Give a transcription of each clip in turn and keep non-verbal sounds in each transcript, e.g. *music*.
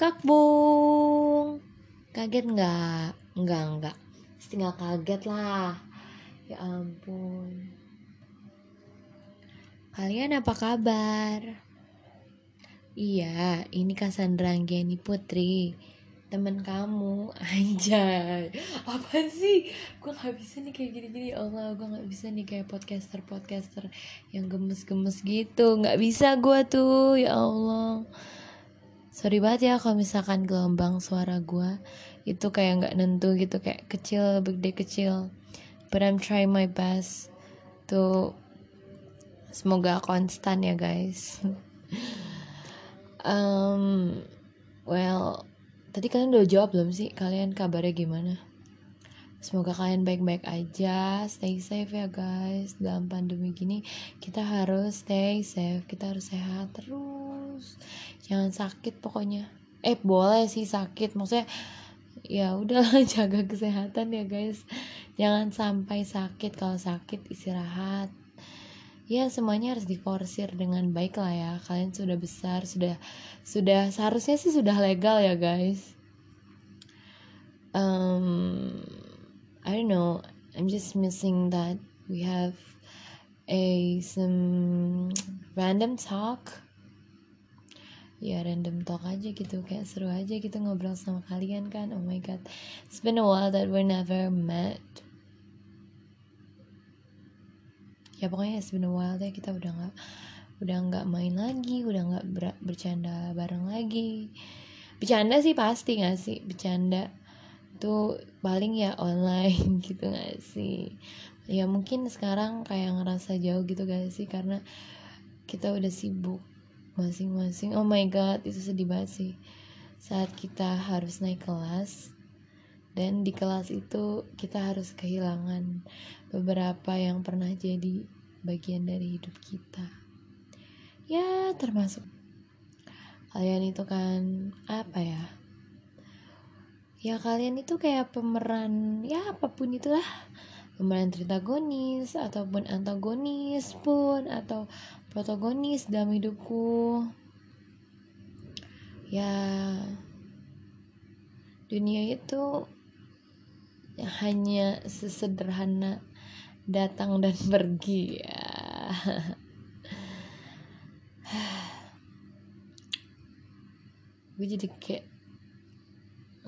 Kak Bung. Kaget nggak? Nggak, nggak. Tinggal kaget lah. Ya ampun. Kalian apa kabar? Iya, ini Cassandra Anggeni Putri. Temen kamu. *laughs* Anjay. Apa sih? Gue gak bisa nih kayak gini-gini. Ya Allah, gue gak bisa nih kayak podcaster-podcaster Yang gemes-gemes gitu. Gak bisa gue tuh. Ya Allah Sorry banget ya kalau misalkan gelombang suara gue Itu kayak gak nentu gitu Kayak kecil, gede kecil But I'm trying my best To Semoga konstan ya guys *laughs* um, Well Tadi kalian udah jawab belum sih? Kalian kabarnya gimana? Semoga kalian baik-baik aja, stay safe ya guys. Dalam pandemi gini kita harus stay safe, kita harus sehat terus. Jangan sakit pokoknya. Eh boleh sih sakit, maksudnya ya udahlah *laughs* jaga kesehatan ya guys. Jangan sampai sakit, kalau sakit istirahat. Ya semuanya harus diforsir dengan baik lah ya. Kalian sudah besar, sudah sudah seharusnya sih sudah legal ya guys. Um, I don't know. I'm just missing that we have a some random talk. Ya random talk aja gitu kayak seru aja gitu ngobrol sama kalian kan. Oh my god. It's been a while that we never met. Ya pokoknya it's been a while deh kita udah nggak udah nggak main lagi, udah nggak ber bercanda bareng lagi. Bercanda sih pasti gak sih? Bercanda tuh paling ya online *laughs* gitu gak sih? Ya mungkin sekarang kayak ngerasa jauh gitu gak sih? Karena kita udah sibuk masing-masing. Oh my god itu sedih banget sih. Saat kita harus naik kelas dan di kelas itu kita harus kehilangan beberapa yang pernah jadi bagian dari hidup kita. Ya termasuk kalian itu kan apa ya ya kalian itu kayak pemeran ya apa pun itulah. Pemeran tritagonis ataupun antagonis pun atau protagonis dalam hidupku. Ya dunia itu hanya sesederhana datang dan *laughs* pergi ya. *sighs* Gue jadi kayak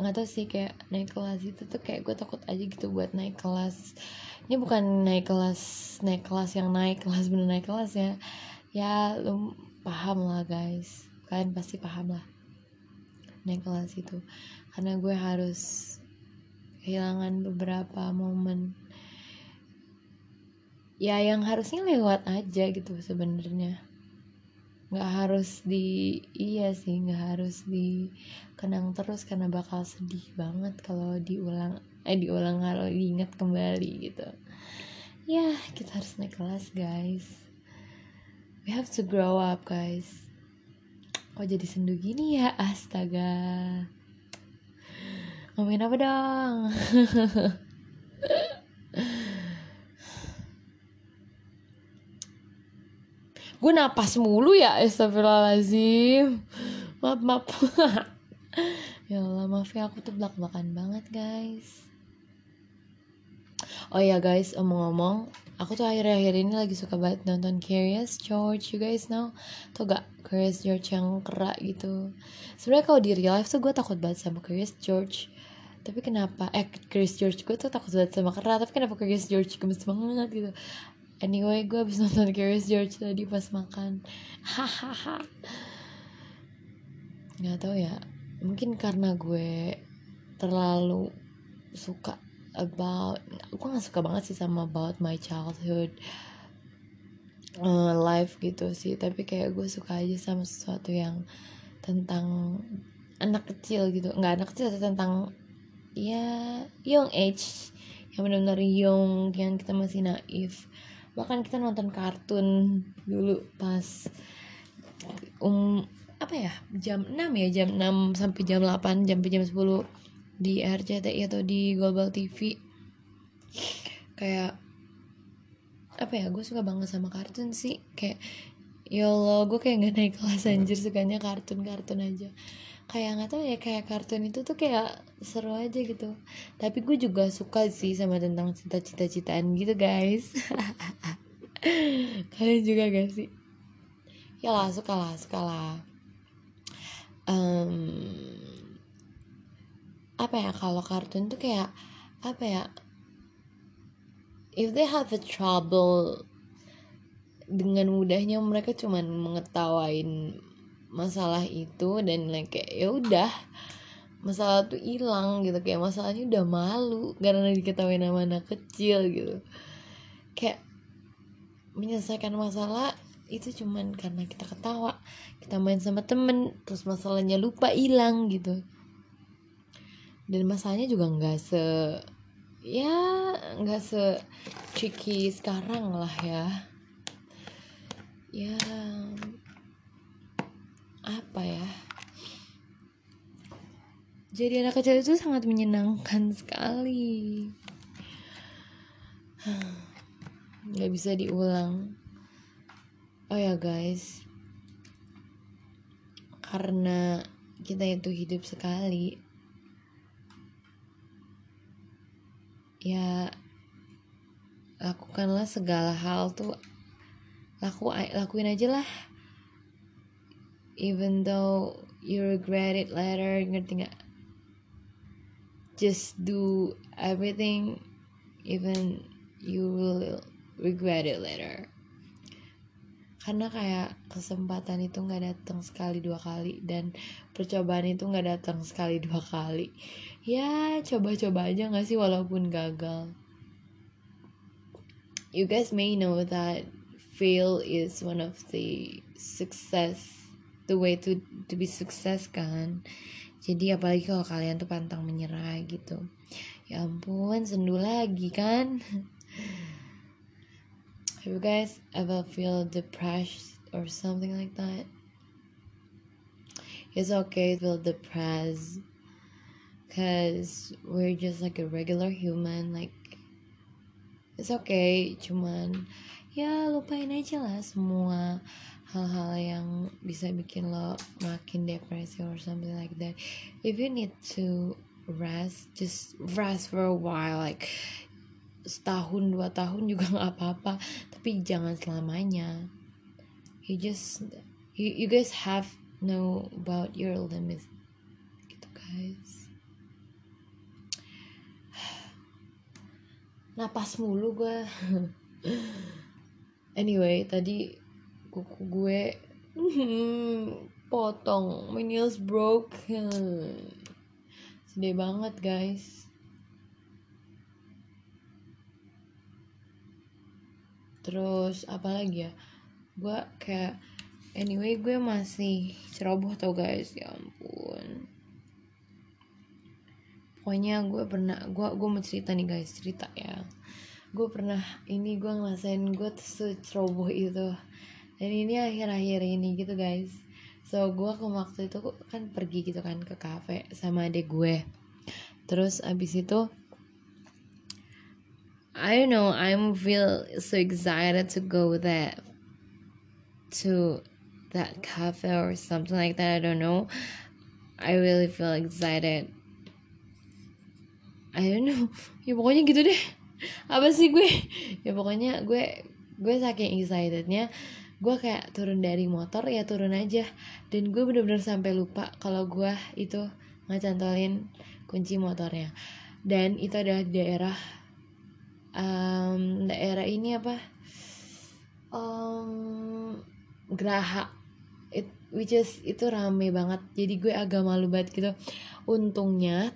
nggak tahu sih kayak naik kelas itu tuh kayak gue takut aja gitu buat naik kelas. Ini bukan naik kelas naik kelas yang naik *laughs* kelas bener naik kelas ya. Ya lu paham lah guys. Kalian pasti paham lah naik kelas itu. Karena gue harus kehilangan beberapa momen ya yang harusnya lewat aja gitu sebenarnya nggak harus di iya sih nggak harus di kenang terus karena bakal sedih banget kalau diulang eh diulang kalau diingat kembali gitu. Ya kita harus naik kelas guys. We have to grow up guys. Kok jadi sendu gini ya? Astaga. Ngomongin apa dong *laughs* gue napas mulu ya Astagfirullahaladzim. Maaf maaf. *laughs* Ya Allah maaf ya aku tuh belak belakan banget guys. Oh ya guys omong-omong aku tuh akhir-akhir ini lagi suka banget nonton Curious George you guys know. Tau gak? Curious George yang kerak gitu. Sebenarnya kalau di real life tuh gue takut banget sama Curious George. Tapi kenapa? Eh Curious George gue tuh takut banget sama kerak tapi kenapa Curious George gemes banget gitu Anyway, gue abis nonton Curious George tadi pas makan. Hahaha. Gak tau ya. Mungkin karena gue terlalu suka about gue gak suka banget sih sama about my childhood uh, life gitu sih tapi kayak gue suka aja sama sesuatu yang tentang anak kecil gitu nggak anak kecil tentang ya young age yang benar-benar young yang kita masih naif bahkan kita nonton kartun dulu pas um apa ya jam 6 ya jam 6 sampai jam 8 sampai jam 10 di RCTI atau di Global TV kayak apa ya gue suka banget sama kartun sih. Kayak ya Allah gue kayak nggak naik kelas anjir sukanya kartun kartun aja kayak nggak tahu ya kayak kartun itu tuh kayak seru aja gitu. Tapi gue juga suka sih sama tentang cita-cita-citaan gitu guys. *laughs* Kalian juga gak sih? Ya lah suka lah suka lah um, apa ya kalau kartun tuh kayak apa ya if they have a trouble dengan mudahnya mereka cuman mengetawain masalah itu dan like kayak ya udah masalah tuh hilang gitu. Kayak masalahnya udah malu karena diketahui nama anak kecil gitu. Kayak menyelesaikan masalah itu cuman karena kita ketawa kita main sama temen terus masalahnya lupa hilang gitu. Dan masalahnya juga nggak se ya nggak se tricky sekarang lah ya. Ya apa ya jadi anak kecil itu sangat menyenangkan sekali. *sighs* Nggak bisa diulang. Oh ya guys. Karena kita itu hidup sekali. Ya lakukanlah segala hal tuh. Laku lakuin aja lah. Even though you regret it later ngerti nggak just do everything even you will regret it later. Karena kayak kesempatan itu nggak datang sekali dua kali dan percobaan itu nggak datang sekali dua kali. Ya coba-coba aja nggak sih walaupun gagal? You guys may know that fail is one of the success the way to to be success kan jadi apalagi kalau kalian tuh pantang menyerah gitu. Ya ampun sendu lagi kan. Have you guys ever feel depressed or something like that? It's okay to feel depressed cause we're just like a regular human like it's okay cuman ya lupain aja lah semua hal-hal yang bisa bikin lo makin depresi or something like that. If you need to rest just rest for a while like setahun dua tahun juga *laughs* nggak apa-apa. Tapi jangan selamanya. You just you, you guys have know about your limits gitu guys. *sighs* Napas mulu gue *laughs* anyway tadi kuku gue potong. My nails broken. Sedih banget guys. Terus apa lagi ya? Gue kayak anyway gue masih ceroboh tau guys. Ya ampun. Pokoknya gue pernah gue gue mau cerita nih guys. Cerita ya gue pernah ini gue ngerasain gue tuh ceroboh itu. Dan ini akhir-akhir ini gitu guys. So gue ke waktu itu kan pergi gitu kan ke cafe sama adek gue. Terus abis itu I don't know I'm feel so excited to go there to that cafe or something like that I don't know. I really feel excited. I don't know. *laughs* Ya pokoknya gitu deh apa sih gue? Ya pokoknya gue gue saking excitednya gue kayak turun dari motor ya turun aja. Dan gue bener-bener sampai lupa kalau gue itu ngecantolin kunci motornya. Dan itu adalah daerah um, daerah ini apa? Um, Geraha. It, which is itu rame banget. Jadi gue agak malu banget gitu. Untungnya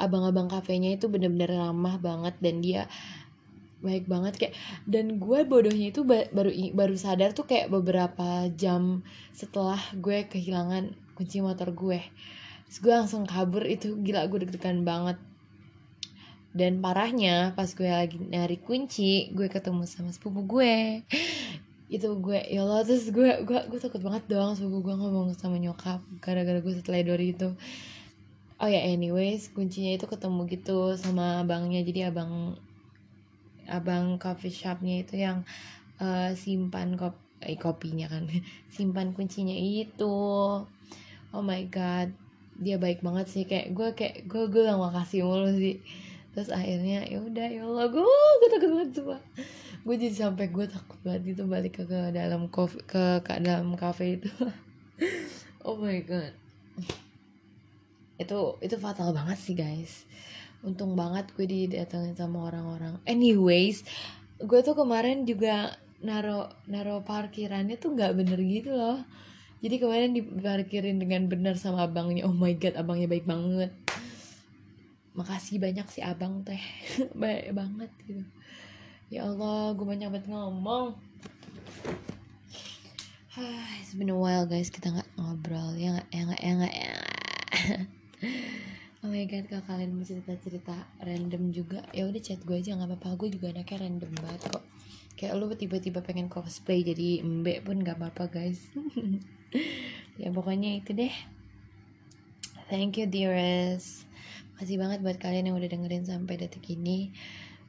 abang-abang kafenya itu bener-bener ramah banget dan dia baik banget kayak dan gue bodohnya itu baru baru sadar tuh kayak beberapa jam setelah gue kehilangan kunci motor gue. Terus gue langsung kabur itu gila gue deg-degan banget. Dan parahnya pas gue lagi nyari kunci gue ketemu sama sepupu gue. Itu gue ya Allah terus gue gue gue takut banget dong sepupu gue ngomong sama nyokap gara-gara gue setelah dari itu oh ya anyways kuncinya itu ketemu gitu sama abangnya. Jadi abang abang coffee shopnya itu yang uh, simpan kop eh, kopinya kan. *laughs* Simpan kuncinya itu. Oh my god. Dia baik banget sih. Kayak gue kayak gue gue gak makasih mulu sih. Terus akhirnya ya udah ya Allah gue gue takut banget coba gue jadi sampai gue takut banget itu balik ke, ke dalam kopi, ke, ke dalam kafe itu. *laughs* Oh my god itu itu fatal banget sih guys. Untung banget gue didatengin sama orang-orang. Anyways gue tuh kemarin juga naro naro parkirannya tuh nggak bener gitu loh. Jadi kemarin diparkirin dengan benar sama abangnya. Oh my god abangnya baik banget. Makasih banyak sih abang teh. *laughs* Baik banget gitu. Ya Allah gue banyak banget ngomong. It's been a while guys. Kita nggak ngobrol. Ya nggak ya nggak ya nggak ya *laughs* oh my god kalau kalian mau cerita cerita random juga? Ya udah chat gue aja nggak apa-apa. Gue juga anaknya random banget kok. Kayak lu tiba-tiba pengen cosplay jadi mbak pun nggak apa-apa guys. *laughs* Ya pokoknya itu deh. Thank you dearest. Makasih banget buat kalian yang udah dengerin sampai detik ini.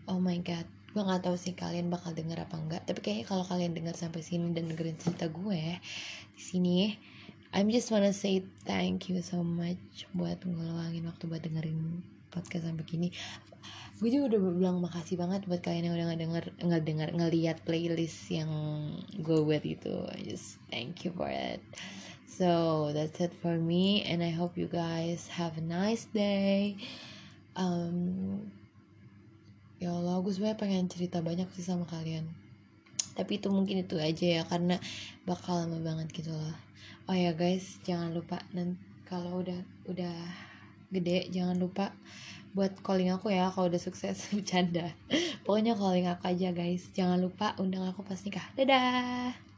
Oh my god, gue nggak tahu sih kalian bakal denger apa enggak. Tapi kayaknya kalau kalian denger sampai sini dan dengerin cerita gue di sini, I'm just wanna say thank you so much buat ngeluangin waktu buat dengerin podcast sampai gini. Gue juga udah bilang makasih banget buat kalian yang udah nggak denger nggak denger ngeliat playlist yang gue buat itu. I just thank you for it. So that's it for me, and I hope you guys have a nice day. Um, ya Allah, gue sebenarnya pengen cerita banyak sih sama kalian. Tapi itu mungkin itu aja ya, karena bakal lama banget gitu loh. Oh ya guys, jangan lupa nanti kalau udah udah gede, jangan lupa buat calling aku ya kalau udah sukses *laughs* bercanda. Pokoknya calling aku aja guys. Jangan lupa undang aku pas nikah. Dadah.